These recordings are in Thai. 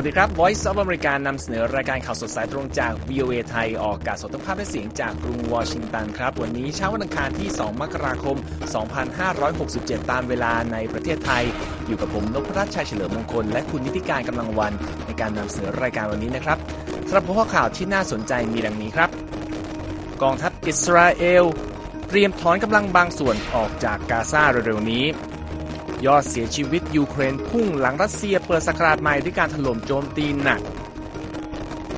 วัสดีครับ Voice of America นำเสนอรายการข่าวสดสายตรงจาก VOA ไทย ออกอากาศสดทั้งภาพและเสียงจากกรุงวอชิงตันครับ วันนี้เช้าวันอังคารที่ 2 มกราคม 2567 ตามเวลาในประเทศไทย อยู่กับผมนพรัชชัยเฉลิมมงคล และคุณนิติการกำลังวัน ในการนำเสนอรายการวันนี้นะครับสำหรับข้อข่าวที่น่าสนใจมีดังนี้ครับ กองทัพอิสราเอล เตรียมถอนกำลังบางส่วนออกจากกาซาเร็วๆนี้ ยอดเสียชีวิตยูเครนพุ่งหลังรัสเซียเปิดศักราชใหม่ด้วยการถล่มโจมตีหนัก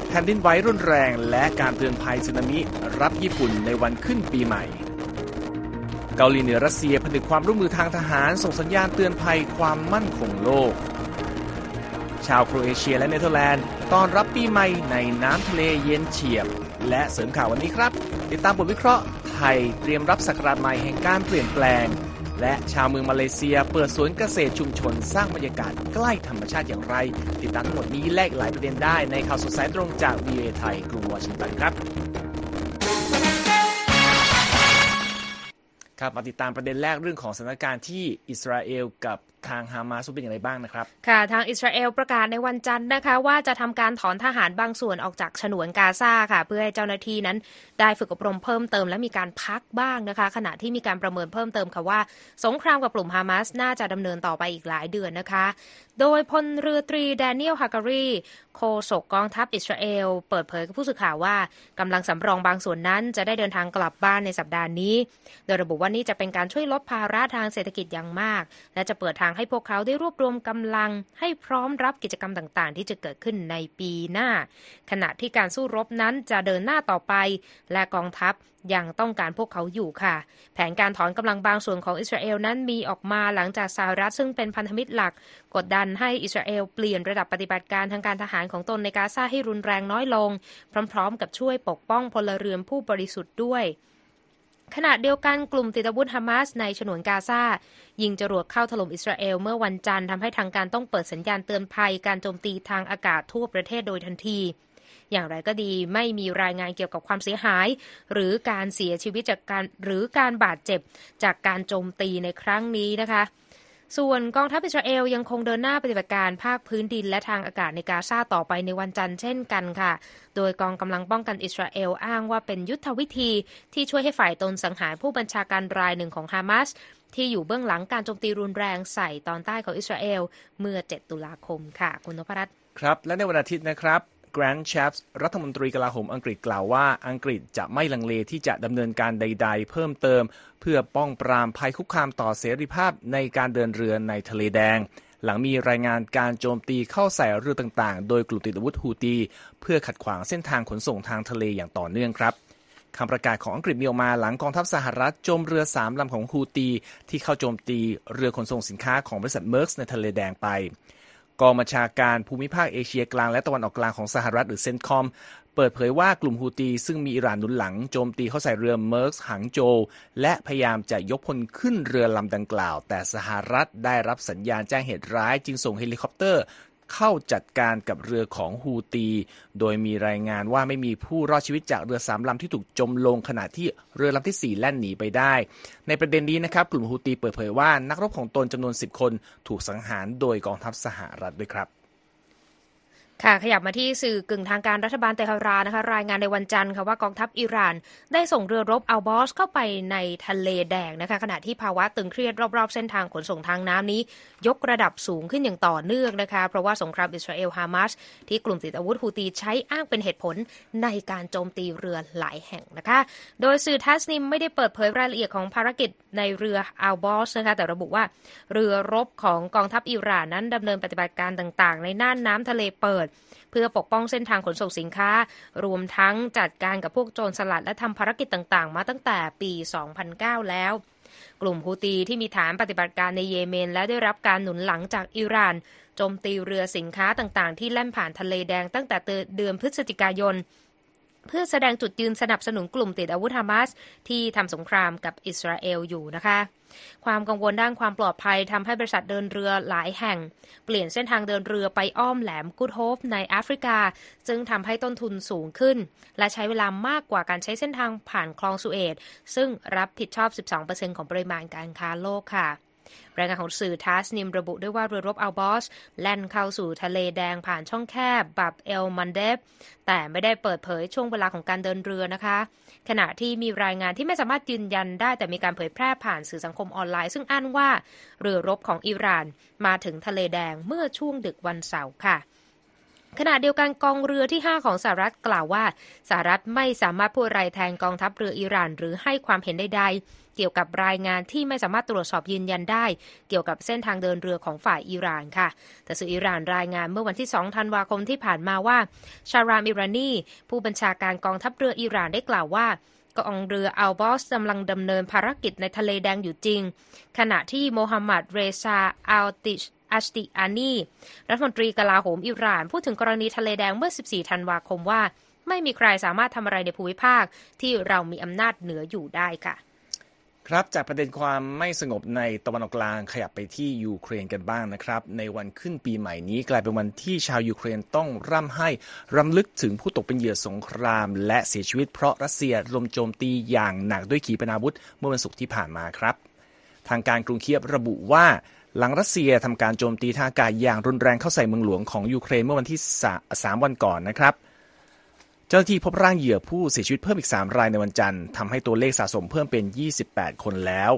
แผ่นดินไหวรุนแรงและการเตือนภัยสึนามิรับญี่ปุ่นในวันขึ้นปีใหม่ เกาหลีเหนือรัสเซียผนึกความร่วมมือทางทหารส่งสัญญาณเตือนภัยความมั่นคงโลก ชาวโครเอเชียและเนเธอร์แลนด์ต้อนรับปีใหม่ในน้ำทะเลเย็นเฉียบ และเสริมข่าววันนี้ครับ ติดตามบทวิเคราะห์ไทยเตรียมรับสักราชใหม่แห่งการเปลี่ยนแปลง และชาวเมืองมาเลเซียเปิดสวนเกษตรชุมชน สร้างบรรยากาศใกล้ธรรมชาติอย่างไร ติดตามทั้งหมดนี้แลกหลายประเด็นได้ในข่าวสดสายตรงจากวีเอไทยกรุงวอชิงตันครับ ครับมาติดตามประเด็นแรกเรื่องของสถานการณ์ที่อิสราเอลกับทางฮามาสเป็นอย่างไรบ้างนะครับ ค่ะ ทางอิสราเอลประกาศในวันจันทร์นะคะ ว่าจะทำการถอนทหารบางส่วนออกจากฉนวนกาซาค่ะ เพื่อให้เจ้าหน้าที่นั้นได้ฝึกอบรมเพิ่มเติมและมีการพักบ้างนะคะ ขณะที่มีการประเมินเพิ่มเติมค่ะว่า สงครามกับกลุ่มฮามาสน่าจะดำเนินต่อไปอีกหลายเดือนนะคะ โดยพลเรือตรีแดเนียลฮาการีโฆษกกองทัพอิสราเอล เปิดเผยกับผู้สื่อข่าวว่ากำลังสำรองบางส่วนนั้นจะได้เดินทางกลับบ้านในสัปดาห์นี้ โดยระบุว่านี่จะเป็นการช่วยลดภาระทางเศรษฐกิจอย่างมาก และจะเปิดทางให้พวกเขาได้รวบรวมกำลังให้พร้อมรับกิจกรรมต่างๆ ที่จะเกิดขึ้นในปีหน้า ขณะที่การสู้รบนั้นจะเดินหน้าต่อไป และกองทัพยังต้องการพวกเขาอยู่ค่ะ แผนการถอนกำลังบางส่วนของอิสราเอลนั้นมีออกมาหลังจากสหรัฐซึ่งเป็นพันธมิตรหลักกดดันให้อิสราเอลเปลี่ยนระดับปฏิบัติการทางการทหารของตนในกาซาให้รุนแรงน้อยลง พร้อมๆ กับช่วยปกป้องพลเรือนผู้บริสุทธิ์ด้วยขณะเดียวกันกลุ่มติดอาวุธฮามาสในฉนวนกาซายิงจรวดเข้าถล่มอิสราเอลเมื่อวันจันทร์ทำให้ทางการต้องเปิดสัญญาณเตือนภัยการโจมตีทางอากาศทั่วประเทศโดยทันที อย่างไรก็ดีไม่มีรายงานเกี่ยวกับความเสียหาย หรือการเสียชีวิตจากการหรือการบาดเจ็บจากการโจมตีในครั้งนี้นะคะ ส่วนกองทัพอิสราเอลยังคงเดินหน้าปฏิบัติการภาคพื้นดินและทางอากาศในกาซาต่อไปในวันจันทร์เช่นกันค่ะ โดยกองกำลังป้องกันอิสราเอลอ้างว่าเป็นยุทธวิธี ที่ช่วยให้ฝ่ายตนสังหารผู้บัญชาการรายหนึ่งของฮามาสที่อยู่เบื้องหลังการโจมตีรุนแรงใส่ตอนใต้ของอิสราเอลเมื่อ 7 ตุลาคมค่ะ คุณนพรัตน์ครับ และในวันอาทิตย์นะครับ แกรนด์แชปส์รัฐมนตรีกลาโหมอังกฤษกล่าวว่า อังกฤษจะไม่ลังเลที่จะดำเนินการใด ๆ เพิ่มเติม เพื่อป้องปรามภัยคุกคามต่อเสรีภาพในการเดินเรือในทะเลแดง หลังมีรายงานการโจมตีเข้าใส่เรือต่างๆ โดยกลุ่มติดอาวุธฮูตี เพื่อขัดขวางเส้นทางขนส่งทางทะเลอย่างต่อเนื่องครับคำประกาศของอังกฤษมีออกมาหลังกองทัพสหรัฐโจมเรือสามลำของฮูตี ที่เข้าโจมตีเรือขนส่งสินค้าของบริษัทเมอร์สก์ในทะเลแดงไป กองบัญชาการภูมิภาคเอเชียกลางและตะวันออกกลางของสหรัฐหรือเซนคอมเปิดเผยว่ากลุ่มฮูตีซึ่งมีอิหร่านหนุนหลังโจมตีเข้าใส่เรือเมอร์สก์หังโจว และพยายามจะยกพลขึ้นเรือลำดังกล่าว แต่สหรัฐได้รับสัญญาณแจ้งเหตุร้ายจึงส่งเฮลิคอปเตอร์ เข้าจัดการกับเรือของฮูตี โดยมีรายงานว่าไม่มีผู้รอดชีวิตจากเรือสามลำที่ถูกจมลงขณะที่เรือลำที่ 4 แล่นหนีไปได้ ในประเด็นนี้นะครับกลุ่มฮูตีเปิดเผยว่านักรบของตนจำนวน 10 คนถูกสังหารโดยกองทัพสหรัฐด้วยครับ ค่ะขยับมาที่สื่อกึ่งทางการรัฐบาลเตหะรานะคะรายงานในวันจันทร์ค่ะว่ากองทัพอิหร่าน ได้ส่งเรือรบอัลบอสเข้าไปในทะเลแดงนะคะขณะที่ภาวะตึงเครียดรอบๆเส้นทางขนส่งทางน้ำนี้ ยกระดับสูงขึ้นอย่างต่อเนื่องนะคะเพราะว่าสงครามอิสราเอลฮามาสที่กลุ่มติดอาวุธฮูตีใช้อ้างเป็นเหตุผลในการโจมตีเรือหลายแห่งนะคะโดยสื่อทัสนิมไม่ได้เปิดเผยรายละเอียดของภารกิจในเรืออัลบอสนะคะแต่ระบุว่า เรือรบของกองทัพอิหร่านนั้นดำเนินปฏิบัติการต่างๆ ในน่านน้ำทะเลเปิดเพื่อปกป้องเส้นทางขนส่งสินค้า รวมทั้งจัดการกับพวกโจรสลัดและทำภารกิจต่างๆ มาตั้งแต่ปี 2009 แล้ว กลุ่มฮูตีที่มีฐานปฏิบัติการในเยเมน และได้รับการหนุนหลังจากอิหร่านโจมตีเรือสินค้าต่างๆ ที่แล่นผ่านทะเลแดงตั้งแต่เดือนพฤศจิกายนเพื่อแสดงจุดยืนสนับสนุนกลุ่มติดอาวุธฮามาสที่ทำสงครามกับอิสราเอลอยู่นะคะ ความกังวลด้านความปลอดภัยทำให้บริษัทเดินเรือหลายแห่ง เปลี่ยนเส้นทางเดินเรือไปอ้อมแหลมกูดโฮฟในแอฟริกา ซึ่งทำให้ต้นทุนสูงขึ้น และใช้เวลามากกว่าการใช้เส้นทางผ่านคลองสุเอตซึ่งรับผิดชอบ 12%ของปริมาณการค้าโลกค่ะรายงานของสื่อทัสนิมระบุด้วยว่าเรือรบอัลบอสแล่นเข้าสู่ทะเลแดงผ่านช่องแคบบับเอลมันเดฟแต่ไม่ได้เปิดเผยช่วงเวลาของการเดินเรือนะคะ ขณะที่มีรายงานที่ไม่สามารถยืนยันได้แต่มีการเผยแพร่ผ่านสื่อสังคมออนไลน์ ซึ่งอ้างว่าเรือรบของอิหร่านมาถึงทะเลแดงเมื่อช่วงดึกวันเสาร์ค่ะขณะเดียวกันกองเรือที่ 5 ของสหรัฐกล่าวว่าสหรัฐไม่สามารถพูดไรแทนกองทัพเรืออิหร่าน หรือให้ความเห็นใดๆ เกี่ยวกับรายงานที่ไม่สามารถตรวจสอบยืนยันได้ เกี่ยวกับเส้นทางเดินเรือของฝ่ายอิหร่านค่ะ แต่สื่ออิหร่านรายงานเมื่อวันที่ 2 ธันวาคมที่ผ่านมาว่า ชารามอิรานีผู้บัญชาการกองทัพเรืออิหร่านได้กล่าวว่ากองเรืออัลบอสกำลังดำเนินภารกิจในทะเลแดงอยู่จริง ขณะที่โมฮัมหมัดเรซาอัลติชอัชติอานีรัฐมนตรีกลาโหมอิหร่าน พูดถึงกรณีทะเลแดงเมื่อ 14 ธันวาคมว่า ไม่มีใครสามารถทำอะไรในภูมิภาคที่เรามีอำนาจเหนืออยู่ได้ค่ะ ครับจากประเด็นความไม่สงบในตะวันออกกลางขยับไปที่ยูเครนกันบ้างนะครับ ในวันขึ้นปีใหม่นี้กลายเป็นวันที่ชาวยูเครนต้องร่ำไห้รำลึกถึงผู้ตกเป็นเหยื่อสงคราม และเสียชีวิตเพราะรัสเซียระดมโจมตีอย่างหนักด้วยขีปนาวุธเมื่อวันศุกร์ที่ผ่านมาครับ ทางการกรุงเคียฟระบุว่าหลังรัสเซียทำการโจมตีทางอากาศอย่างรุนแรงเข้าใส่เมืองหลวงของยูเครนเมื่อวันที่ 3 วันก่อนนะครับ เจ้าหน้าที่พบร่างเหยื่อผู้เสียชีวิตเพิ่มอีก 3 รายในวันจันทร์ทำให้ตัวเลขสะสมเพิ่มเป็น 28 คนแล้ว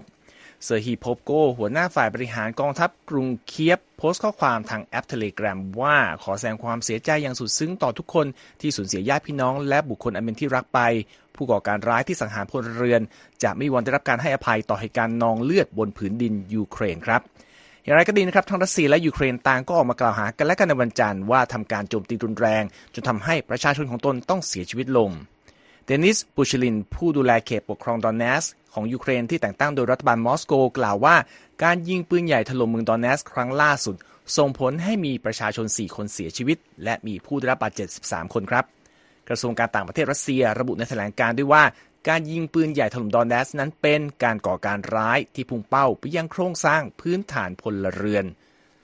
เซอร์ฮีย์ป็อปโก หัวหน้าฝ่ายบริหารกองทัพกรุงเคียฟ โพสต์ข้อความทางแอปเทเลแกรมว่าขอแสดงความเสียใจอย่างสุดซึ้งต่อทุกคนที่สูญเสียญาติพี่น้องและบุคคลอันเป็นที่รักไป ผู้ก่อการร้ายที่สังหารพลเรือน จะไม่มีวันได้รับการให้อภัยต่อเหตุการณ์นองเลือดบนผืนดินยูเครนครับ อย่างไรก็ดีนะครับทั้งรัสเซียและยูเครนต่างก็ออกมากล่าวหากันและกันในวันจันทร์ว่าทำการโจมตีรุนแรง จนทำให้ประชาชนของตนต้องเสียชีวิตลง เดนิสปูชิลิน ผู้ดูแลเขตปกครองดอนเนตสก์ของยูเครนที่แต่งตั้งโดยรัฐบาลมอสโกกล่าวว่า การยิงปืนใหญ่ถล่มเมืองดอนเนตสก์ครั้งล่าสุด ส่งผลให้มีประชาชน 4 คนเสียชีวิต และมีผู้ได้รับบาดเจ็บ 13 คนครับ กระทรวงการต่างประเทศรัสเซียระบุในแถลงการณ์ด้วยว่า การยิงปืนใหญ่ถล่มดอนเนตสก์นั้นเป็นการก่อการร้ายที่พุ่งเป้าไปยังโครงสร้างพื้นฐานพลเรือน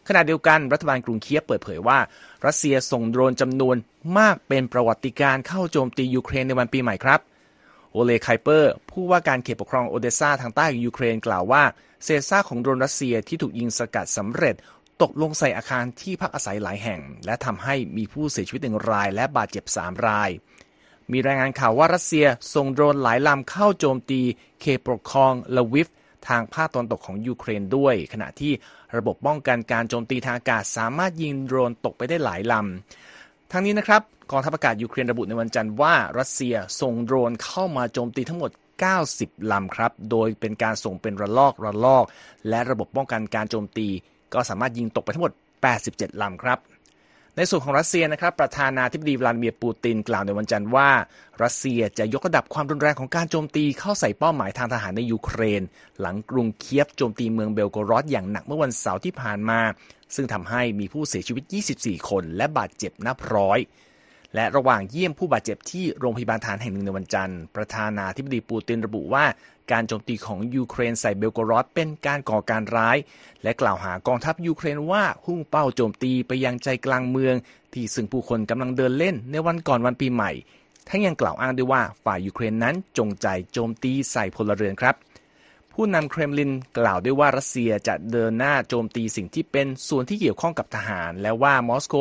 ขณะเดียวกันรัฐบาลกรุงเคียฟเปิดเผยว่า รัสเซียส่งโดรนจำนวนมากเป็นประวัติการณ์เข้าโจมตียูเครนในวันปีใหม่ครับโอเลห์คิเปอร์ ผู้ว่าการเขตปกครองโอเดซาทางใต้ของยูเครนกล่าวว่า เศษซากของโดรนรัสเซียที่ถูกยิงสกัดสำเร็จ ตกลงใส่อาคารที่พักอาศัยหลายแห่ง และทำให้มีผู้เสียชีวิตหนึ่งรายและบาดเจ็บสามราย มีรายงานข่าวว่ารัสเซียส่งโดรนหลายลำเข้าโจมตีเขตปกครองลวิฟทางภาคตะวันตกของยูเครนด้วย ขณะที่ระบบป้องกันการโจมตีทางอากาศสามารถยิงโดรนตกไปได้หลายลำทั้งนี้นะครับกองทัพอากาศยูเครนระบุในวันจันทร์ว่ารัสเซียส่งโดรนเข้ามาโจมตีทั้งหมด 90 ลำครับ โดยเป็นการส่งเป็นระลอกระลอก และระบบป้องกันการโจมตี ก็สามารถยิงตกไปทั้งหมด 87 ลำครับ ในส่วนของรัสเซียนะครับประธานาธิบดีวลาดิเมียร์ปูติน กล่าวในวันจันทร์ว่า รัสเซียจะยกระดับความรุนแรงของการโจมตีเข้าใส่เป้าหมายทางทหารในยูเครน หลังกรุงเคียฟโจมตีเมืองเบลโกรอดอย่างหนักเมื่อวันเสาร์ที่ผ่านมา ซึ่งทำให้มีผู้เสียชีวิต 24 คน และบาดเจ็บนับร้อยและระหว่างเยี่ยมผู้บาดเจ็บที่โรงพยาบาลฐานแห่งหนึ่งในวันจันทร์ ประธานาธิบดีปูตินระบุว่า การโจมตีของยูเครนใส่เบลโกรอดเป็นการก่อการร้าย และกล่าวหากองทัพยูเครนว่าพุ่งเป้าโจมตีไปยังใจกลางเมือง ที่ซึ่งผู้คนกำลังเดินเล่นในวันก่อนวันปีใหม่ ทั้งยังกล่าวอ้างด้วยว่าฝ่ายยูเครนนั้นจงใจโจมตีใส่พลเรือนครับผู้นำเครมลินกล่าวด้วยว่ารัสเซียจะเดินหน้าโจมตีสิ่งที่เป็นส่วนที่เกี่ยวข้องกับทหาร และว่ามอสโก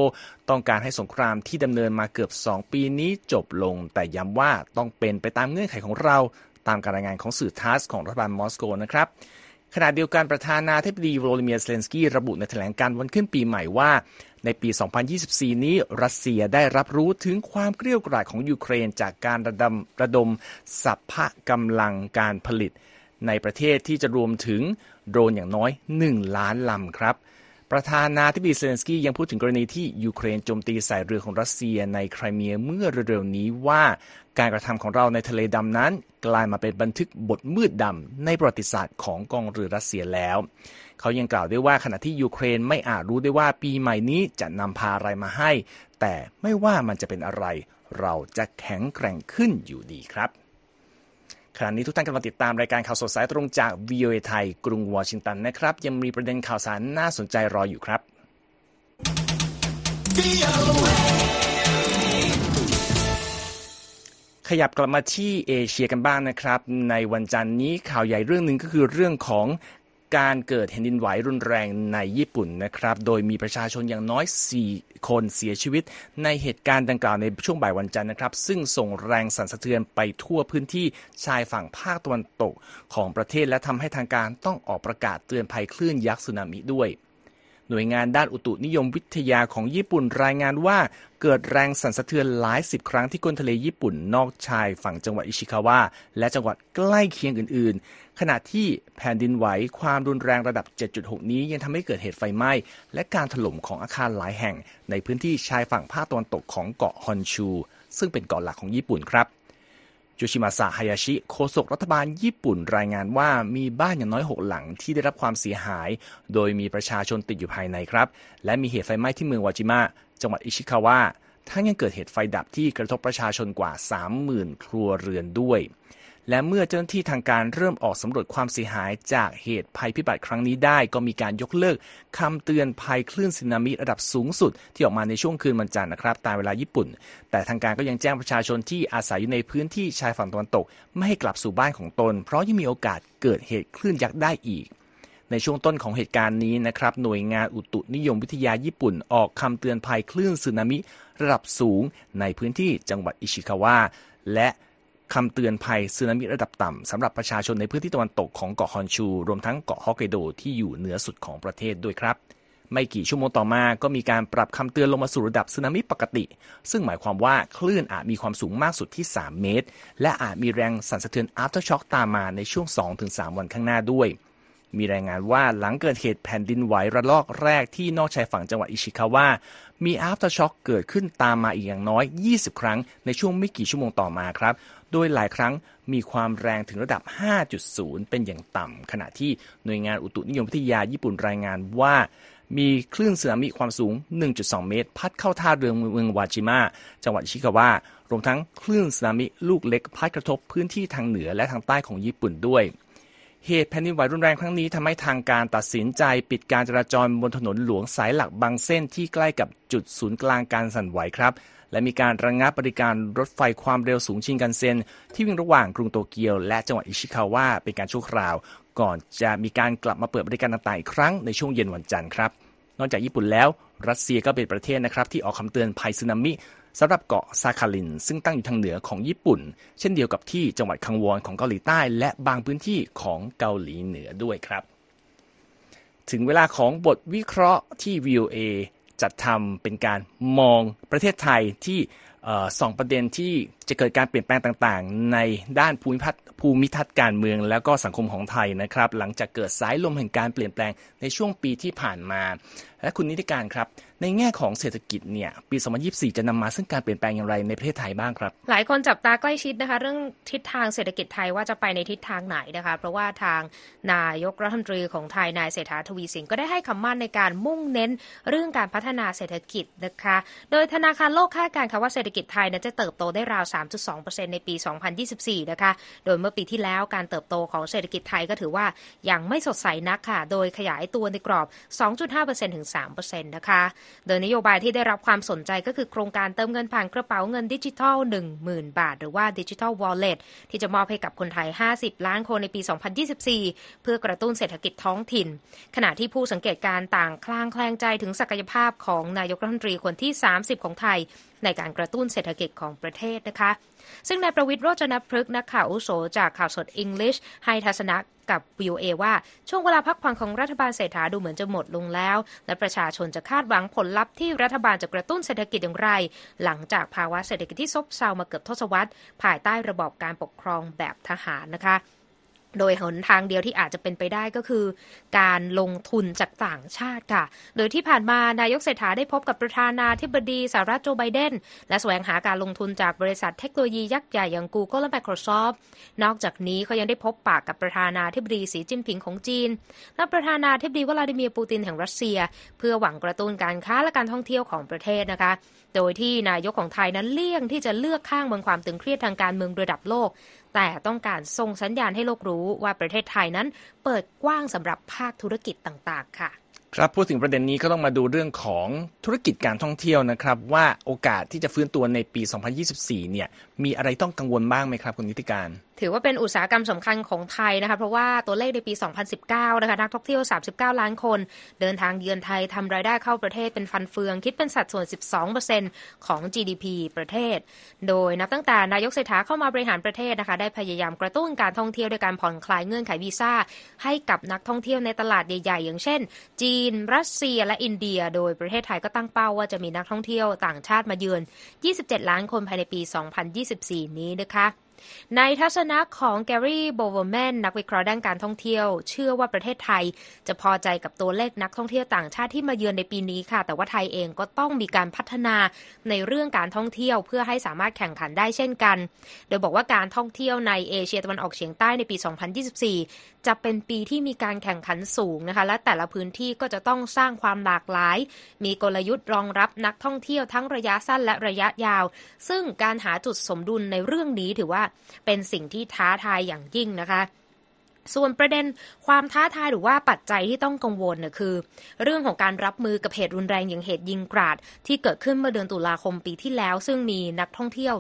ต้องการให้สงครามที่ดำเนินมาเกือบ 2 ปีนี้จบลง แต่ย้ำว่าต้องเป็นไปตามเงื่อนไขของเรา ตามการรายงานของสื่อทัสของรัฐบาลมอสโกนะครับขณะเดียวกันประธานาธิบดีโวโลดิเมียร์เซเลนสกี้ระบุในแถลงการณ์วันขึ้นปีใหม่ว่า ในปี 2024 นี้รัสเซียได้รับรู้ถึงความเกรี้ยวกราดของยูเครนจากการระดมระดมสรรพกำลังการผลิต ในประเทศที่จะรวมถึงโดรนอย่างน้อย 1 ล้านลำครับ ประธานาธิบดีเซเลนสกี้ยังพูดถึงกรณีที่ยูเครนโจมตีใส่เรือของรัสเซียในไครเมียเมื่อเร็วๆนี้ว่าการกระทำของเราในทะเลดำนั้น กลายมาเป็นบันทึกบทมืดดำในประวัติศาสตร์ของกองเรือรัสเซียแล้ว เขายังกล่าวด้วยว่าขณะที่ยูเครนไม่อาจรู้ได้ว่าปีใหม่นี้จะนำพาอะไรมาให้ แต่ไม่ว่ามันจะเป็นอะไร เราจะแข็งแกร่งขึ้นอยู่ดีครับ ขณะนี้ทุกท่านกำลังติดตามรายการข่าวสดสายตรงจาก VOA ไทย กรุงวอชิงตันนะครับ ยังมีประเด็นข่าวสารน่าสนใจรออยู่ครับ ขยับกลับมาที่เอเชียกันบ้างนะครับ ในวันจันทร์นี้ข่าวใหญ่เรื่องหนึ่งก็คือเรื่องของ การเกิดแผ่นดินไหวรุนแรงในญี่ปุ่นนะครับ โดยมีประชาชนอย่างน้อย 4 คนเสียชีวิต ในเหตุการณ์ดังกล่าวในช่วงบ่ายวันจันทร์นะครับ ซึ่งส่งแรงสั่นสะเทือนไปทั่วพื้นที่ชายฝั่งภาคตะวันตกของประเทศและทำให้ทางการต้องออกประกาศเตือนภัยคลื่นยักษ์สึนามิด้วย หน่วยงานด้านอุตุนิยมวิทยาของญี่ปุ่นรายงานว่าเกิดแรงสั่นสะเทือนหลายสิบครั้งที่ก้นทะเลญี่ปุ่นนอกชายฝั่งจังหวัดอิชิคาวะและจังหวัดใกล้เคียงอื่น ๆ ขณะที่แผ่นดินไหวความรุนแรงระดับ 7.6 นี้ยังทำให้เกิดเหตุไฟไหม้ และการถล่มของอาคารหลายแห่ง ในพื้นที่ชายฝั่งภาคตะวันตกของเกาะฮอนชู ซึ่งเป็นเกาะหลักของญี่ปุ่นครับ ยูชิมาซะฮายาชิโฆษกรัฐบาลญี่ปุ่นรายงานว่ามีบ้านอย่างน้อย 6 หลังที่ได้รับความเสียหาย โดยมีประชาชนติดอยู่ภายในครับ และมีเหตุไฟไหม้ที่เมืองวาจิมะจังหวัดอิชิคาวะทั้งยังเกิดเหตุไฟดับที่กระทบประชาชนกว่า 30,000 ครัวเรือนด้วย และเมื่อเจ้าหน้าที่ทางการเริ่มออกสำรวจความเสียหายจากเหตุภัยพิบัติครั้งนี้ได้ ก็มีการยกเลิกคำเตือนภัยคลื่นสึนามิระดับสูงสุด ที่ออกมาในช่วงคืนวันจันทร์นะครับตามเวลาญี่ปุ่น แต่ทางการก็ยังแจ้งประชาชนที่อาศัยอยู่ในพื้นที่ชายฝั่งตะวันตก ไม่ให้กลับสู่บ้านของตน เพราะยังมีโอกาสเกิดเหตุคลื่นยักษ์ได้อีกในช่วงต้นของเหตุการณ์นี้นะครับ หน่วยงานอุตุนิยมวิทยาญี่ปุ่น ออกคำเตือนภัยคลื่นสึนามิระดับสูงในพื้นที่จังหวัดอิชิคาวะและ คำเตือนภัยสึนามิระดับต่ำสำหรับประชาชนในพื้นที่ตะวันตกของเกาะฮอนชู รวมทั้งเกาะฮอกไกโดที่อยู่เหนือสุดของประเทศด้วยครับ ไม่กี่ชั่วโมงต่อมาก็มีการปรับคำเตือนลงมาสู่ระดับสึนามิปกติ ซึ่งหมายความว่าคลื่นอาจมีความสูงมากสุดที่ 3 เมตร และอาจมีแรงสั่นสะเทือน aftershock ตามมาในช่วง 2-3 วันข้างหน้าด้วย มีรายงานว่าหลังเกิดเหตุแผ่นดินไหวระลอกแรกที่นอกชายฝั่งจังหวัดอิชิคาวะมี aftershock เกิดขึ้นตามมาอีกอย่างน้อย 20 ครั้งในช่วงไม่กี่ชั่วโมงต่อมาครับ โดยหลายครั้งมีความแรงถึงระดับ 5.0 เป็นอย่างต่ำ ขณะที่หน่วยงานอุตุนิยมวิทยาญี่ปุ่นรายงานว่ามีคลื่นสึนามิความสูง 1.2 เมตร พัดเข้าท่าเรือเมืองวาจิมะจังหวัดชิคาวะ รวมทั้งคลื่นสึนามิลูกเล็กพัดกระทบพื้นที่ทางเหนือและทางใต้ของญี่ปุ่นด้วย เหตุแผ่นดินไหวรุนแรงครั้งนี้ทำให้ทางการตัดสินใจปิดการจราจรบนถนนหลวงสายหลักบางเส้นที่ใกล้กับจุดศูนย์กลางการสั่นไหวครับ และมีการระงงับบริการรถไฟความเร็วสูงชินกันเซ็น ที่วิ่งระหว่างกรุงโตเกียว และจังหวัดอิชิคาวะเป็นการชั่วคราว ก่อนจะมีการกลับมาเปิดบริการต่างๆอีกครั้งในช่วงเย็นวันจันทร์ครับ นอกจากญี่ปุ่นแล้ว รัสเซียก็เป็นประเทศนะครับที่ออกคำเตือนภัยสึนามิ สำหรับเกาะซาคาลิน ซึ่งตั้งอยู่ทางเหนือของญี่ปุ่น เช่นเดียวกับที่จังหวัดคังวอนของเกาหลีใต้ และบางพื้นที่ของเกาหลีเหนือด้วยครับ ถึงเวลาของบทวิเคราะห์ที่ VOA จัดทำเป็นการมองประเทศไทยที่สองประเด็นที่ จะเกิดการเปลี่ยนแปลงต่างๆ ในด้านภูมิพัฒน์ภูมิทัศน์การเมือง แล้วก็สังคมของไทยนะครับ หลังจากเกิดสายลมแห่งการเปลี่ยนแปลงในช่วงปีที่ผ่านมา และคุณนิติการครับ ในแง่ของเศรษฐกิจเนี่ยปี 2024 จะนำมาซึ่งการเปลี่ยนแปลงอย่างไรในประเทศไทยบ้างครับ หลายคนจับตาใกล้ชิดนะคะ เรื่องทิศทางเศรษฐกิจไทยว่าจะไปในทิศทางไหนนะคะ เพราะว่าทางนายกรัฐมนตรีของไทยนายเศรษฐาทวีสินก็ได้ให้คำมั่นในการมุ่งเน้นเรื่องการพัฒนาเศรษฐกิจนะคะ โดยธนาคารโลกคาดการณ์ค่ะว่าเศรษฐกิจไทยจะเติบโตได้ราว3.2%ในปี 2024 นะคะ โดยเมื่อปีที่แล้วการเติบโตของเศรษฐกิจไทยก็ถือว่ายังไม่สดใสนักค่ะ โดยขยายตัวในกรอบ 2.5%ถึง 3%นะคะ โดยนโยบายที่ได้รับความสนใจก็คือโครงการเติมเงินผ่านกระเป๋าเงินดิจิทัล 10,000 บาท หรือว่าดิจิทัลวอลเล็ตที่จะมอบให้กับคนไทย 50 ล้านคนในปี 2024 เพื่อกระตุ้นเศรษฐกิจท้องถิ่น ขณะที่ผู้สังเกตการต่างคลางแคลงใจถึงศักยภาพของนายกรัฐมนตรีคนที่ 30 ของไทย ในการกระตุ้นเศรษฐกิจของประเทศนะคะ ซึ่งนายประวิทย์โรจนพฤกษ์นักข่าวอุโสจากข่าวสดอังกฤษให้ทัศนะกับ VOA ว่าช่วงเวลาพักผ่อนของรัฐบาลเศรษฐาดูเหมือนจะหมดลงแล้ว และประชาชนจะคาดหวังผลลัพธ์ที่รัฐบาลจะกระตุ้นเศรษฐกิจอย่างไร หลังจากภาวะเศรษฐกิจที่ซบเซามาเกือบทศวรรษ ภายใต้ระบอบการปกครองแบบทหารนะคะ โดยหนทางเดียวที่อาจจะเป็นไปได้ก็คือ การลงทุนจากต่างชาติค่ะ โดยที่ผ่านมานายกเศรษฐาได้พบกับประธานาธิบดีสหรัฐโจไบเดน และแสวงหาการลงทุนจากบริษัทเทคโนโลยียักษ์ใหญ่อย่าง Google และ Microsoft นอกจากนี้เขายังได้พบปากกับประธานาธิบดีสีจิ้นผิงของจีน และประธานาธิบดีวลาดิเมียร์ปูตินแห่งรัสเซีย เพื่อหวังกระตุ้นการค้าและการท่องเที่ยวของประเทศนะคะ โดยที่นายกของไทยนั้นเลี่ยงที่จะเลือกข้างบนความตึงเครียดทางการเมืองระดับโลก แต่ต้องการส่งสัญญาณให้โลกรู้ว่าประเทศไทยนั้นเปิดกว้างสำหรับภาคธุรกิจต่างๆ ค่ะ ครับพูดถึงประเด็นนี้ก็ต้องมาดูเรื่องของธุรกิจการท่องเที่ยวนะครับ ว่าโอกาสที่จะฟื้นตัวในปี 2024 เนี่ย มีอะไรต้องกังวลบ้างไหมครับคุณนิติการ ถือว่าเป็นอุตสาหกรรมสำคัญของไทยนะคะเพราะว่าตัวเลขในปี 2019 นะคะนักท่องเที่ยว 39 ล้านคน เดินทางเยือนไทยทำรายได้เข้าประเทศเป็นฟันเฟือง คิดเป็นสัดส่วน 12%ของ GDP ประเทศ โดยนับตั้งแต่นายกเศรษฐาเข้ามาบริหารประเทศนะคะได้พยายามกระตุ้นการท่องเที่ยวด้วยการผ่อนคลายเงื่อนไขวีซ่าให้กับนักท่องเที่ยวในตลาดใหญ่ ๆ อย่างเช่นจีนรัสเซียและอินเดีย โดยประเทศไทยก็ตั้งเป้าว่าจะมีนักท่องเที่ยวต่างชาติมาเยือน 27 ล้านคนภายในปี 2024 นี้นะคะ ในทัศนะของแกรี่โบว์แมนนักวิเคราะห์ด้านการท่องเที่ยว เชื่อว่าประเทศไทย จะพอใจกับตัวเลขนักท่องเที่ยวต่างชาติที่มาเยือนในปีนี้ค่ะ แต่ว่าไทยเองก็ต้องมีการพัฒนาในเรื่องการท่องเที่ยวเพื่อให้สามารถแข่งขันได้เช่นกัน โดยบอกว่าการท่องเที่ยวในเอเชียตะวันออกเฉียงใต้ในปี 2024 จะเป็นปีที่มีการแข่งขันสูงนะคะ และแต่ละพื้นที่ก็จะต้องสร้างความหลากหลาย มีกลยุทธ์รองรับนักท่องเที่ยวทั้งระยะสั้นและระยะยาว ซึ่งการหาจุดสมดุลในเรื่องนี้ถือว่าเป็นสิ่งที่ท้าทายอย่างยิ่งนะคะส่วนประเด็นความท้าทายหรือว่าปัจจัยที่ต้องกังวลเนี่ยคือ เรื่องของการรับมือกับเหตุรุนแรงอย่างเหตุยิงกราด ที่เกิดขึ้นเมื่อเดือนตุลาคมปีที่แล้ว ซึ่งมีนักท่องเที่ยว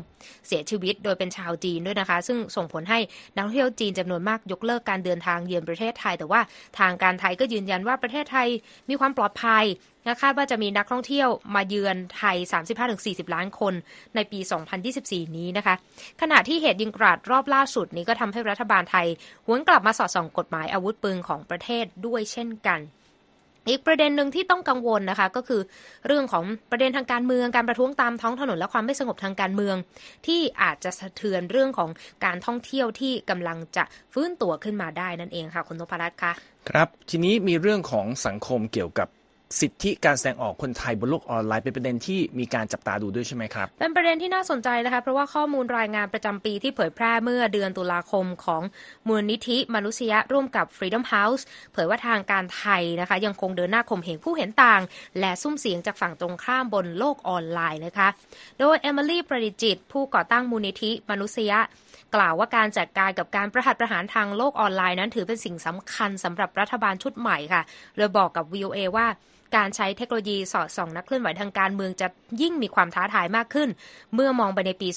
เสียชีวิตโดยเป็นชาวจีนด้วยนะคะ ซึ่งส่งผลให้นักท่องเที่ยวจีนจำนวนมากยกเลิกการเดินทางเยือนประเทศไทย แต่ว่าทางการไทยก็ยืนยันว่าประเทศไทยมีความปลอดภัย คาดว่าจะมีนักท่องเที่ยวมาเยือนไทย 35-40 ล้านคนในปี 2024 นี้นะคะ ขณะที่เหตุยิงกราดรอบล่าสุดนี้ก็ทำให้รัฐบาลไทยหวนกลับมาสอดส่องกฎหมายอาวุธปืนของประเทศด้วยเช่นกันอีกประเด็นหนึ่งที่ต้องกังวลนะคะก็คือเรื่องของประเด็นทางการเมืองการประท้วงตามท้องถนนและความไม่สงบทางการเมือง ที่อาจจะสะเทือนเรื่องของการท่องเที่ยวที่กำลังจะฟื้นตัวขึ้นมาได้นั่นเองค่ะคุณนพรัตน์คะครับ ทีนี้มีเรื่องของสังคมเกี่ยวกับ สิทธิการแสดงออกคนไทยบนโลกออนไลน์เป็นประเด็นที่มีการจับตาดูด้วยใช่ไหมครับ เป็นประเด็นที่น่าสนใจนะคะ เพราะว่าข้อมูลรายงานประจำปีที่เผยแพร่เมื่อเดือนตุลาคมของมูลนิธิมนุษยะร่วมกับ Freedom House เผยว่าทางการไทยนะคะ ยังคงเดินหน้าข่มเหงผู้เห็นต่าง และซุ้มเสียงจากฝั่งตรงข้ามบนโลกออนไลน์นะคะ โดยเอมิลี่ประดิจิต ผู้ก่อตั้งมูลนิธิมนุษยะกล่าวว่าการจัดการกับการประหัตประหารทางโลกออนไลน์นั้นถือเป็นสิ่งสำคัญสำหรับรัฐบาลชุดใหม่ค่ะโดยบอกกับ VOA ว่า การใช้เทคโนโลยีสอดส่องนักเคลื่อนไหวทางการเมืองจะยิ่งมีความท้าทายมากขึ้น เมื่อมองไปในปี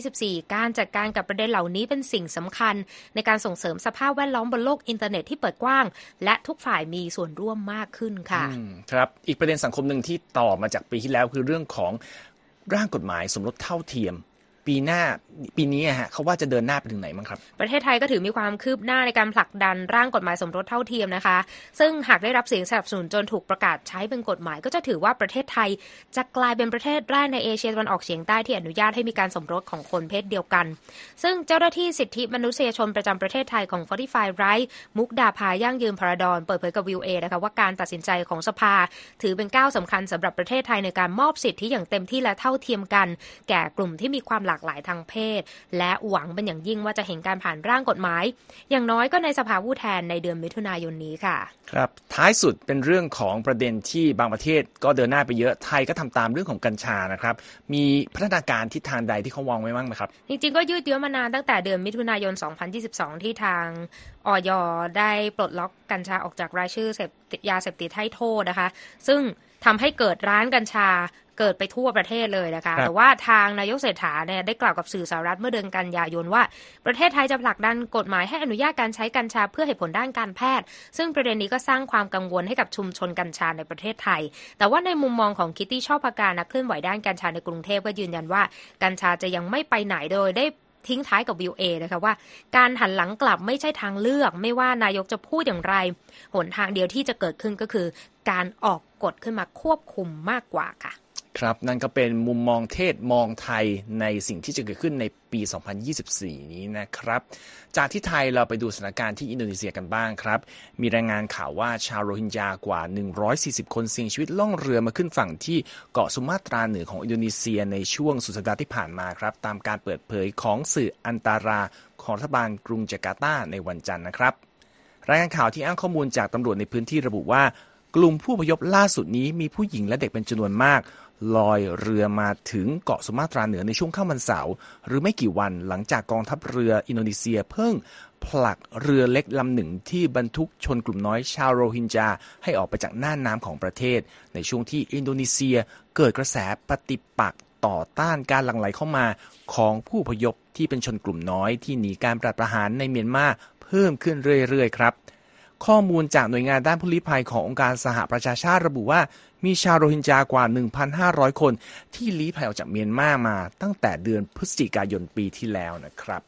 2024 การจัดการกับประเด็นเหล่านี้เป็นสิ่งสำคัญ ในการส่งเสริมสภาพแวดล้อมบนโลกอินเทอร์เน็ตที่เปิดกว้าง และทุกฝ่ายมีส่วนร่วมมากขึ้นค่ะครับอีกประเด็นสังคมหนึ่งที่ต่อมาจากปีที่แล้วคือเรื่องของร่างกฎหมายสมรสเท่าเทียม ปีหน้าปีนี้ฮะเขาว่าจะเดินหน้าไปถึงไหนบ้งครับ ประเทศไทยก็ถือมีความคืบหน้าในการผลักดันร่างกฎหมายสมรสเท่าเทียมนะคะ ซึ่งหากได้รับเสียงสนับสนุนจนถูกประกาศใช้เป็นกฎหมาย ก็จะถือว่าประเทศไทยจะกลายเป็นประเทศแรกในเอเชียตะวันออกเฉียงใต้ที่อนุญาตให้มีการสมรสของคนเพศเดียวกัน ซึ่งเจ้าหน้าที่สิทธิมนุษยชนประจำประเทศไทยของ45 Right มุกดาพาย่างยืนพระดอนเปิดเผยกับวิวเอนะคะว่าการตัดสินใจของสภา ถือเป็นก้าวสำคัญสำหรับประเทศไทยในการมอบสิทธิอย่างเต็มที่และเท่าเทียมกัน แก่กลุ่มที่มีความหลากหลายทางเพศศและหวังเป็นอย่างยิ่งว่าจะเห็นการผ่านร่างกฎหมาย อย่างน้อยก็ในสภาผู้แทนในเดือนมิถุนายนนี้ค่ะ ครับท้ายสุดเป็นเรื่องของประเด็นที่บางประเทศก็เดินหน้าไปเยอะไทยก็ทำตามเรื่องของกัญชานะครับ มีพัฒนาการทิศทางใดที่เขาวางไว้บ้างไหมครับจริงๆก็ยืดเยื้อมานานตั้งแต่เดือนมิถุนายน 2022 ที่ทางออยได้ปลดล็อกกัญชาออกจากรายชื่อเสพยาเสพติดให้โทษนะคะ ซึ่ง ทำให้เกิดร้านกัญชาเกิดไปทั่วประเทศเลยนะคะ แต่ว่าทางนายกเศรษฐาเนี่ยได้กล่าวกับสื่อสหรัฐเมื่อเดือนกันยายนว่า ประเทศไทยจะผลักดันกฎหมายให้อนุญาตการใช้กัญชาเพื่อเหตุผลด้านการแพทย์ ซึ่งประเด็นนี้ก็สร้างความกังวลให้กับชุมชนกัญชาในประเทศไทย แต่ว่าในมุมมองของคิตตี้ชอบพการนักเคลื่อนไหวด้านกัญชาในกรุงเทพก็ยืนยันว่ากัญชาจะยังไม่ไปไหนโดยได้ทิ้งท้ายกับวิวเอนะคะว่า การหันหลังกลับไม่ใช่ทางเลือก ไม่ว่านายกจะพูดอย่างไร หนทางเดียวที่จะเกิดขึ้นก็คือการออก กฎขึ้นมาควบคุมมากกว่าค่ะ ครับนั่นก็เป็นมุมมองเทศมองไทยในสิ่งที่จะเกิดขึ้นในปี 2024 นี้นะครับ จากที่ไทยเราไปดูสถานการณ์ที่อินโดนีเซียกันบ้างครับ มีรายงานข่าวว่าชาวโรฮิงญากว่า 140 คนเสี่ยงชีวิตล่องเรือมาขึ้นฝั่งที่เกาะสุมาตราเหนือของอินโดนีเซียในช่วงสุดสัปดาห์ที่ผ่านมาครับ ตามการเปิดเผยของสื่ออันตาราของรัฐบาลกรุงจาการ์ตาในวันจันทร์นะครับ รายงานข่าวที่อ้างข้อมูลจากตำรวจในพื้นที่ระบุว่า กลุ่มผู้พยพล่าสุดนี้มีผู้หญิงและเด็กเป็นจำนวนมาก ลอยเรือมาถึงเกาะสุมาตราเหนือในช่วงค่ำวันเสาร์หรือไม่กี่วันหลังจากกองทัพเรืออินโดนีเซียเพิ่งผลักเรือเล็กลำหนึ่งที่บรรทุกชนกลุ่มน้อยชาวโรฮิงญาให้ออกไปจากน่านน้ำของประเทศ ในช่วงที่อินโดนีเซียเกิดกระแสปฏิปักษ์ต่อต้านการหลั่งไหลเข้ามาของผู้พยพที่เป็นชนกลุ่มน้อยที่หนีการปรัฐประหารในเมียนมาเพิ่มขึ้นเรื่อยๆครับ ข้อมูลจากหน่วยงานด้านผู้ลี้ภัยขององค์การสหประชาชาติระบุว่า มีชาวโรฮิงญากว่า 1,500 คนที่ลี้ภัยออกจากเมียนมามาตั้งแต่เดือนพฤศจิกายนปีที่แล้วนะครับ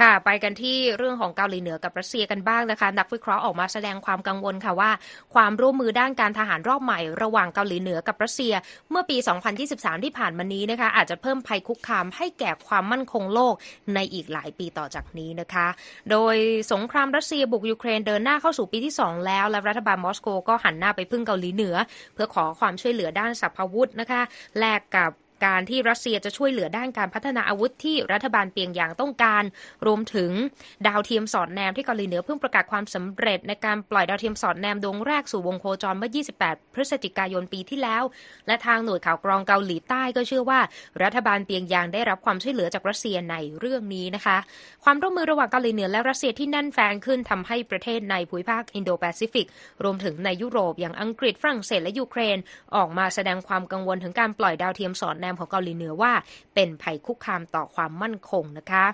ค่ะ ไปกันที่เรื่องของเกาหลีเหนือกับรัสเซียกันบ้างนะคะ นักวิเคราะห์ออกมาแสดงความกังวลค่ะว่า ความร่วมมือด้านการทหารรอบใหม่ ระหว่างเกาหลีเหนือกับรัสเซีย เมื่อปี 2023 ที่ผ่านมานี้นะคะ อาจจะเพิ่มภัยคุกคามให้แก่ความมั่นคงโลกในอีกหลายปีต่อจากนี้นะคะ โดยสงครามรัสเซียบุกยูเครนเดินหน้าเข้าสู่ปีที่ 2 แล้ว และรัฐบาลมอสโกก็หันหน้าไปพึ่งเกาหลีเหนือ เพื่อขอความช่วยเหลือด้านสัพพวุธนะคะแลกกับ การที่รัสเซียจะช่วยเหลือด้านการพัฒนาอาวุธที่รัฐบาลเปียงยางต้องการ รวมถึงดาวเทียมสอดแนมที่เกาหลีเหนือเพิ่งประกาศความสำเร็จในการปล่อยดาวเทียมสอดแนมดวงแรกสู่วงโคจรเมื่อ 28 พฤศจิกายนปีที่แล้ว และทางหน่วยข่าวกรองเกาหลีใต้ก็เชื่อว่า รัฐบาลเปียงยางได้รับความช่วยเหลือจากรัสเซียในเรื่องนี้นะคะ ความร่วมมือระหว่างเกาหลีเหนือและรัสเซียที่แน่นแฟ้นขึ้นทำให้ประเทศในภูมิภาคอินโดแปซิฟิกรวมถึงในยุโรปอย่างอังกฤษฝรั่งเศสและยูเครน ออกมาแสดงความกังวลถึงการปล่อยดาวเทียมสอดแนมของเกาหลีเหนือว่าเป็นภัยคุกคามต่อความมั่นคงนะคะ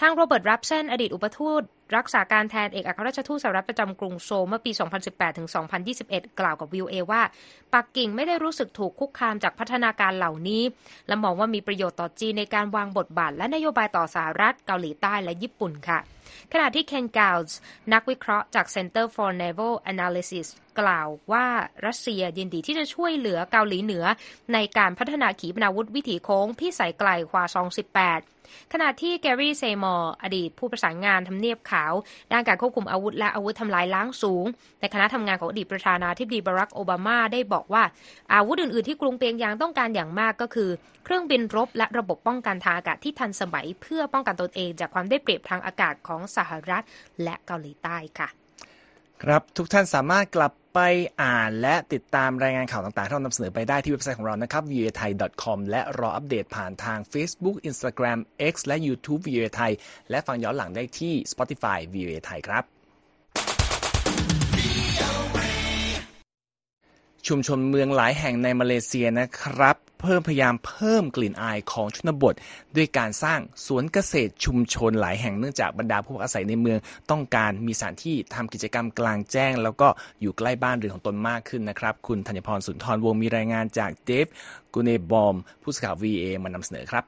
ทางโรเบิร์ตรับเซนอดีตอุปทูตรักษาการแทนเอกอัครราชทูตสหรัฐประจำกรุงโซลเมื่อปี 2018 ถึง 2021 กล่าวกับวิวเอว่า ปักกิ่งไม่ได้รู้สึกถูกคุกคามจากพัฒนาการเหล่านี้ และมองว่ามีประโยชน์ต่อจีนในการวางบทบาทและนโยบายต่อสหรัฐ เกาหลีใต้และญี่ปุ่นค่ะ ขณะที่เคนกาวส์นักวิเคราะห์จาก Center for Naval Analysis กล่าวว่ารัสเซียยินดีที่จะช่วยเหลือเกาหลีเหนือ ในการพัฒนาขีปนาวุธวิถีโค้งพิสัยไกลควาซอง18 ขณะที่แกรี่เซมอร์อดีตผู้ประสานงานทำเนียบขาว ด้านการควบคุมอาวุธและอาวุธทำลายล้างสูง ในคณะทำงานของอดีตประธานาธิบดีบารักโอบามาได้บอกว่า อาวุธอื่น ๆ ที่กรุงเปียงยางต้องการอย่างมากก็คือ เครื่องบินรบและระบบป้องกันทางอากาศที่ทันสมัย เพื่อป้องกันตนเองจากความได้เปรียบทางอากาศของสหรัฐและเกาหลีใต้ค่ะ ครับทุกท่านสามารถกลับ ไปอ่านและติดตามรายงานข่าวต่างๆ ที่เรานำเสนอไปได้ที่เว็บไซต์ของเรานะครับ v a thai com และรออัปเดตผ่านทาง Facebook Instagram X และ YouTube v a thai และฟังย้อนหลังได้ที่ Spotify v a thai ครับ ชุมชนเมืองหลายแห่งในมาเลเซียนะครับ เพิ่มพยายามเพิ่มกลิ่นอายของชนบท ด้วยการสร้างสวนเกษตรชุมชนหลายแห่งเนื่องจากบรรดาผู้อาศัยในเมืองต้องการมีสถานที่ทำกิจกรรมกลางแจ้ง แล้วก็อยู่ใกล้บ้านเรือนของตนมากขึ้นนะครับ คุณธัญพรสุนทรวงศ์มีรายงานจากเดฟกูเนบอม ผู้สื่อข่าว VOA มานำเสนอครับ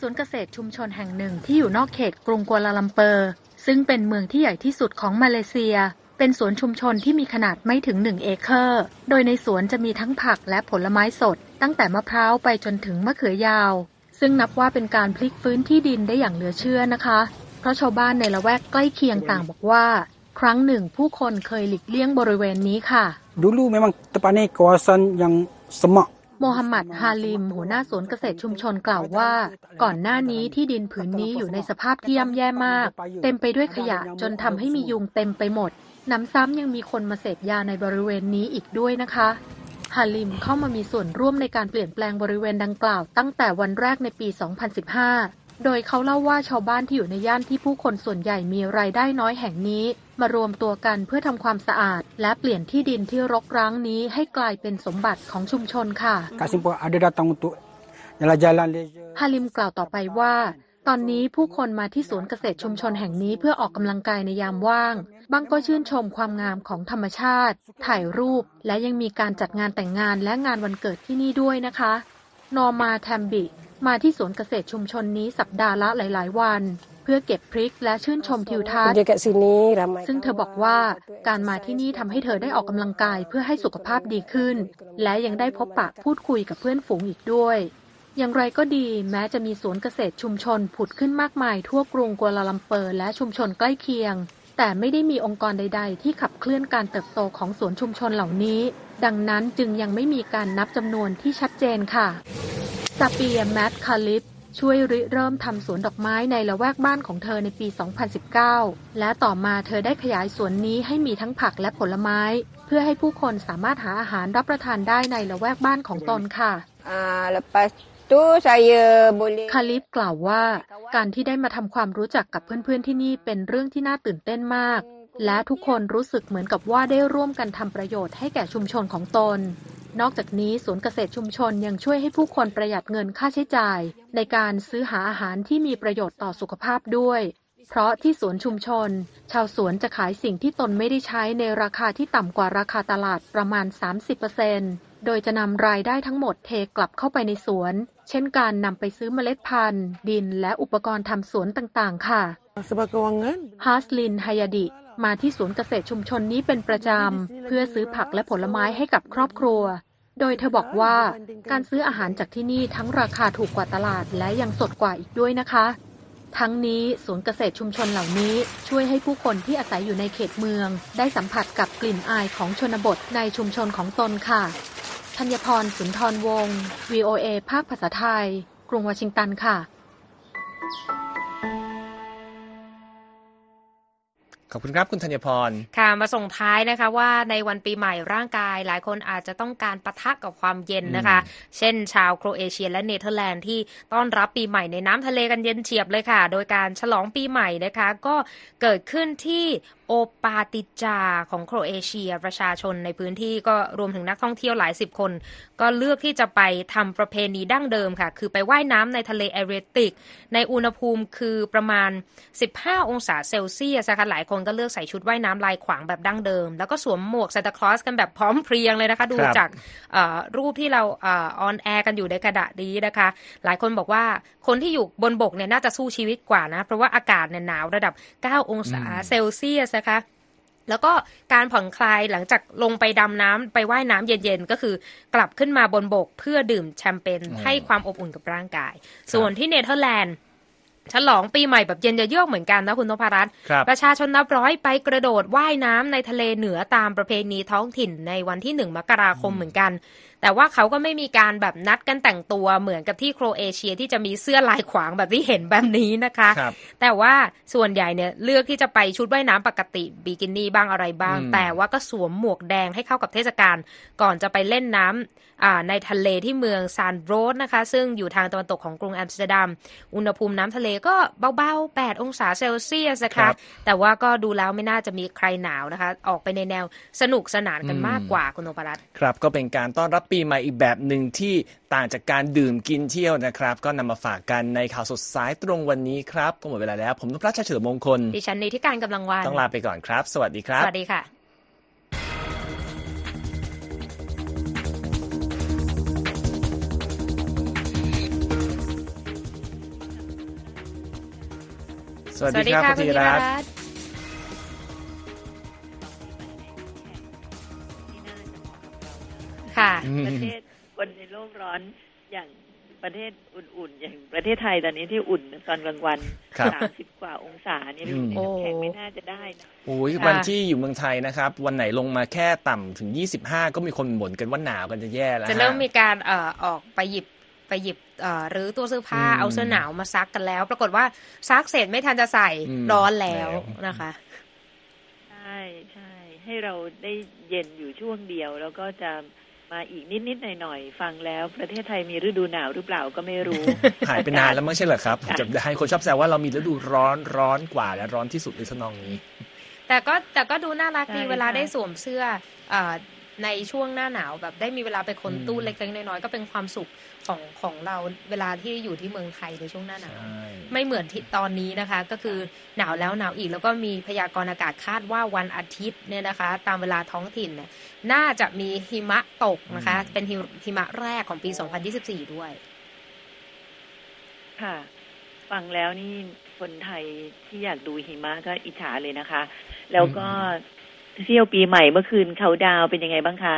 สวนเกษตรชุมชนแห่งหนึ่งที่อยู่นอกเขตกรุงกัวลาลัมเปอร์ ซึ่งเป็นเมืองที่ใหญ่ที่สุดของมาเลเซีย เป็นสวนชุมชนที่มีขนาดไม่ถึง 1 เอเคอร์ โดยในสวนจะมีทั้งผักและผลไม้สด ตั้งแต่มะพร้าวไปจนถึงมะเขือยาว ซึ่งนับว่าเป็นการพลิกฟื้นที่ดินได้อย่างเหลือเชื่อนะคะ เพราะชาวบ้านในละแวกใกล้เคียงต่างบอกว่า ครั้งหนึ่งผู้คนเคยหลีกเลี่ยงบริเวณนี้ค่ะ Dulu memang tempat ni kawasan yang semak โมฮัมหมัดฮาลิม หัวหน้าสวนเกษตรชุมชนกล่าวว่า ก่อนหน้านี้ที่ดินผืนนี้อยู่ในสภาพที่ย่ำแย่มาก เต็มไปด้วยขยะจนทำให้มียุงเต็มไปหมด น้ำซ้ำยังมีคนมาเสพยาในบริเวณนี้อีกด้วยนะคะฮาลิมเข้ามามีส่วนร่วมในการเปลี่ยนแปลงบริเวณดังกล่าวตั้งแต่วันแรกในปี 2015 โดยเขาเล่าว่าชาวบ้านที่อยู่ในย่านที่ผู้คนส่วนใหญ่มีรายได้น้อยแห่งนี้ มารวมตัวกันเพื่อทำความสะอาด และเปลี่ยนที่ดินที่รกร้างนี้ให้กลายเป็นสมบัติของชุมชนค่ะ Kak Simpul ada datang untuk jalan-jalan leisure ฮาลิมกล่าวต่อไปว่า ตอนนี้ผู้คนมาที่สวนเกษตรชุมชนแห่งนี้เพื่อออกกำลังกายในยามว่าง บางก็ชื่นชมความงามของธรรมชาติ ถ่ายรูป และยังมีการจัดงานแต่งงานและงานวันเกิดที่นี่ด้วยนะคะ นอร์มาแทมบิ มาที่สวนเกษตรชุมชนนี้สัปดาห์ละหลาย ๆ วัน เพื่อเก็บพริกและชื่นชมทิวทัศน์ Kerja kat sini ramai. ซึ่งเธอบอกว่าการมาที่นี่ทำให้เธอได้ออกกำลังกายเพื่อให้สุขภาพดีขึ้น และยังได้พบปะพูดคุยกับเพื่อนฝูงอีกด้วยอย่างไรก็ดีแม้จะมีสวนเกษตรชุมชนผุดขึ้นมากมายทั่วกรุงกัวลาลัมเปอร์และชุมชนใกล้เคียง แต่ไม่ได้มีองค์กรใด ๆ ที่ขับเคลื่อนการเติบโตของสวนชุมชนเหล่านี้ ดังนั้นจึงยังไม่มีการนับจำนวนที่ชัดเจนค่ะซาเปียแมตคาลิฟช่วยริเริ่มทำสวนดอกไม้ในละแวกบ้านของเธอในปี 2019 และต่อมาเธอได้ขยายสวนนี้ให้มีทั้งผักและผลไม้ เพื่อให้ผู้คนสามารถหาอาหารรับประทานได้ในละแวกบ้านของตนค่ะ Ah, lepas คาลิฟกล่าวว่า การที่ได้มาทำความรู้จักกับเพื่อนๆที่นี่เป็นเรื่องที่น่าตื่นเต้นมาก และทุกคนรู้สึกเหมือนกับว่าได้ร่วมกันทำประโยชน์ให้แก่ชุมชนของตน นอกจากนี้ศูนย์เกษตรชุมชนยังช่วยให้ผู้คนประหยัดเงินค่าใช้จ่าย ในการซื้อหาอาหารที่มีประโยชน์ต่อสุขภาพด้วย เพราะที่สวนชุมชน ชาวสวนจะขายสิ่งที่ตนไม่ได้ใช้ในราคาที่ต่ำกว่าราคาตลาดประมาณ 30% โดยจะนำรายได้ทั้งหมดเทกลับเข้าไปในสวน เช่นการนำไปซื้อเมล็ดพันธุ์ ดินและอุปกรณ์ทำสวนต่างๆ ค่ะ sebab kewangan ฮาสลินฮายาดิ มาที่สวนเกษตรชุมชนนี้เป็นประจำ เพื่อซื้อผักและผลไม้ให้กับครอบครัว โดยเธอบอกว่าการซื้ออาหารจากที่นี่ทั้งราคาถูกกว่าตลาดและยังสดกว่าอีกด้วยนะคะทั้งนี้สวนเกษตรชุมชนเหล่านี้ช่วยให้ผู้คนที่อาศัยอยู่ในเขตเมือง ได้สัมผัสกับกลิ่นอายของชนบทในชุมชนของตนค่ะ ธัญพรสุนทรวงศ์ VOA ภาคภาษาไทย กรุงวอชิงตันค่ะ ขอบคุณครับคุณธัญพร ค่ะ มาส่งท้ายนะคะว่าในวันปีใหม่ร่างกาย หลายคนอาจจะต้องการปะทะกับความเย็นนะคะ เช่นชาวโครเอเชียและเนเธอร์แลนด์ที่ต้อนรับปีใหม่ในน้ำทะเลกันเย็นเฉียบเลยค่ะ โดยการฉลองปีใหม่นะคะ ก็เกิดขึ้นที่โอปาติจาของโครเอเชียประชาชนในพื้นที่ก็รวมถึงนักท่องเที่ยวหลายสิบคน ก็เลือกที่จะไปทำประเพณีดั้งเดิมค่ะ คือไปว่ายน้ำในทะเลเอเดรียติก ในอุณหภูมิคือประมาณ 15 องศาเซลเซียสนะคะหลายคนก็เลือกใส่ชุดว่ายน้ำลายขวางแบบดั้งเดิม แล้วก็สวมหมวกซานตาคลอสกันแบบพร้อมเพรียงเลยนะคะ ดูครับจากเอ่อรูปที่เราออนแอร์กันอยู่ในกระดาษนี้นะคะ หลายคนบอกว่าคนที่อยู่บนบกเนี่ยน่าจะสู้ชีวิตกว่านะ เพราะว่าอากาศเนี่ยหนาวระดับ 9 องศาเซลเซียสนะคะแล้วก็การผ่อนคลายหลังจากลงไปดำน้ำไปว่ายน้ำเย็นๆ ก็คือกลับขึ้นมาบนบกเพื่อดื่มแชมเปญอืมให้ความอบอุ่นกับร่างกาย ส่วนที่เนเธอร์แลนด์ ฉลองปีใหม่แบบเย็นยะเยือกเหมือนกันนะคุณนพรัตน์ครับประชาชนนับร้อยไปกระโดดว่ายน้ำในทะเลเหนือตามประเพณีท้องถิ่นในวันที่หนึ่งมกราคมเหมือนกัน แต่ว่าเขาก็ไม่มีการแบบนัดกันแต่งตัวเหมือนกับที่โครเอเชียที่จะมีเสื้อลายขวางแบบที่เห็นแบบนี้นะคะครับแต่ว่าส่วนใหญ่เนี่ยเลือกที่จะไปชุดว่ายน้ำปกติบิกินี่บ้างอะไรบ้างอืมแต่ว่าก็สวมหมวกแดงให้เข้ากับเทศกาลก่อนจะไปเล่นน้ำอ่าในทะเลที่เมืองซานโรสนะคะ ซึ่งอยู่ทางตะวันตกของกรุงอัมสเตอร์ดัม อุณหภูมิน้ำทะเลก็เบาๆ 8 องศาเซลเซียสนะคะครับแต่ว่าก็ดูแล้วไม่น่าจะมีใครหนาวนะคะ ออกไปในแนวสนุกสนานกันอืมมากกว่าคุณนพรัตน์ครับ ก็เป็นการต้อนรับปีใหม่อีกแบบหนึ่งที่ต่างจากการดื่มกินเที่ยวนะครับ ก็นำมาฝากกันในข่าวสดสายตรงวันนี้ครับก็หมดเวลาแล้ว ผมนพรัตน์ชัยเฉลิมมงคลิฉันในที่การกำลังวันต้องลาไปก่อนครับ สวัสดีครับ สวัสดีค่ะสวัสดีครับคุณธีรัตน์ ค่ะอืมประเทศคนในโลกร้อนอย่างประเทศอุ่นๆ อย่างประเทศไทยตอนนี้ที่อุ่นตอนกลางวันครับสามสิบกว่าองศาเนี่ยอยู่ในโอ้น้ำแข็งไม่น่าจะได้นะโอ้ยค่ะวันที่อยู่เมืองไทยนะครับ วันไหนลงมาแค่ต่ำถึง25ก็มีคนบ่นกันว่าหนาวกันจะแย่แล้วจะเริ่มฮมีการเอ่อออกไปหยิบไปหยิบเอ่อหรือตัวเสื้อผ้าอืมเอาเสื้อหนาวมาซักกันแล้ว ปรากฏว่าซักเสร็จไม่ทันจะใส่อืมร้อนแล้วแล้วนะคะใช่ใช่ให้เราได้เย็นอยู่ช่วงเดียวแล้วก็จะ มาอีกนิด ๆ หน่อย ๆ ฟังแล้ว ประเทศไทยมีฤดูหนาวหรือเปล่าก็ไม่รู้ หายไปนานแล้วไม่ใช่เหรอครับจะให้คนชอบแซวว่าเรามีฤดูร้อนร้อนกว่าและร้อนที่สุดในทำนองนี้ แต่ก็แต่ก็ดูน่ารักดีใช่เวลาค่ะได้สวมเสื้อเอ่อ ในช่วงหน้าหนาวแบบได้มีเวลาไปคนตู้อืมเล็กๆน้อยๆก็เป็นความสุขของของเราเวลาที่อยู่ที่เมืองไทยในช่วงหน้าหนาวใช่ไม่เหมือนที่ตอนนี้นะคะ ก็คือหนาวแล้วหนาวอีกแล้วก็มีพยากรณ์อากาศคาดว่าวันอาทิตย์เนี่ยนะคะ ตามเวลาท้องถิ่นเนี่ยน่าจะมีหิมะตกนะคะ เป็นหิหิมะแรกของปี 2024 ด้วย ค่ะ ฟังแล้วนี่คนไทยที่อยากดูหิมะก็อิจฉาเลยนะคะ แล้วก็ เที่ยวปีใหม่เมื่อคืนเขาดาวน์เป็นยังไงบ้างคะ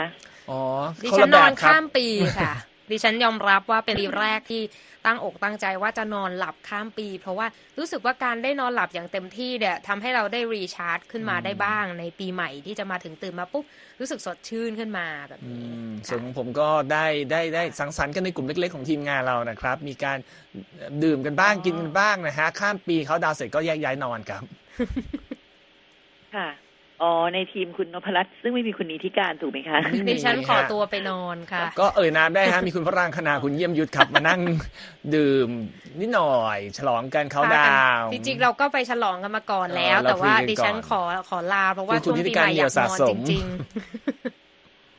อ๋อดิคนฉัละนแบนอนบครับข้ามปีค่ะ ดิฉันยอมรับว่าเป็นปีแรกที่ตั้งอกตั้งใจว่าจะนอนหลับข้ามปี เพราะว่ารู้สึกว่าการได้นอนหลับอย่างเต็มที่เนี่ยทำให้เราได้รีชาร์จขึ้นมาอืมได้บ้าง ในปีใหม่ที่จะมาถึงตื่นมาปุ๊บรู้สึกสดชื่นขึ้นมาแบบอืนี้มค่ะส่วนของผมก็ได้ได้ได้สังสรรค์กันในกลุ่มเล็ก ๆ ของทีมงานเรานะครับ มีการดื่มกันบ้างอ๋อกินกันบ้างนะฮะข้ามปีเขาดาวน์เสร็จก็แยกย้ายนอนครับ ค่ะ อ๋อในทีมคุณนพรัตน์ซึ่งไม่มีคุณนิธิการถูกไหมคะไม่มีดิฉันขอฮะตัวไปนอนค่ะ ก็เอ่ยนามได้ฮะมีคุณพระรางคณาคุณเยี่ยมยุทธครับมานั่งดื่มนิดหน่อย ฉลองกันเขาดาวน์จริงๆเราก็ไปฉลองกันมาก่อนแล้วเออเราแต่ว่าคุยกันดิฉันก่อนขอขอลาเพราะว่าคือคุช่ณวงนิติปีการใหม่เดี่อยยาวกนอนสะสจมริงๆ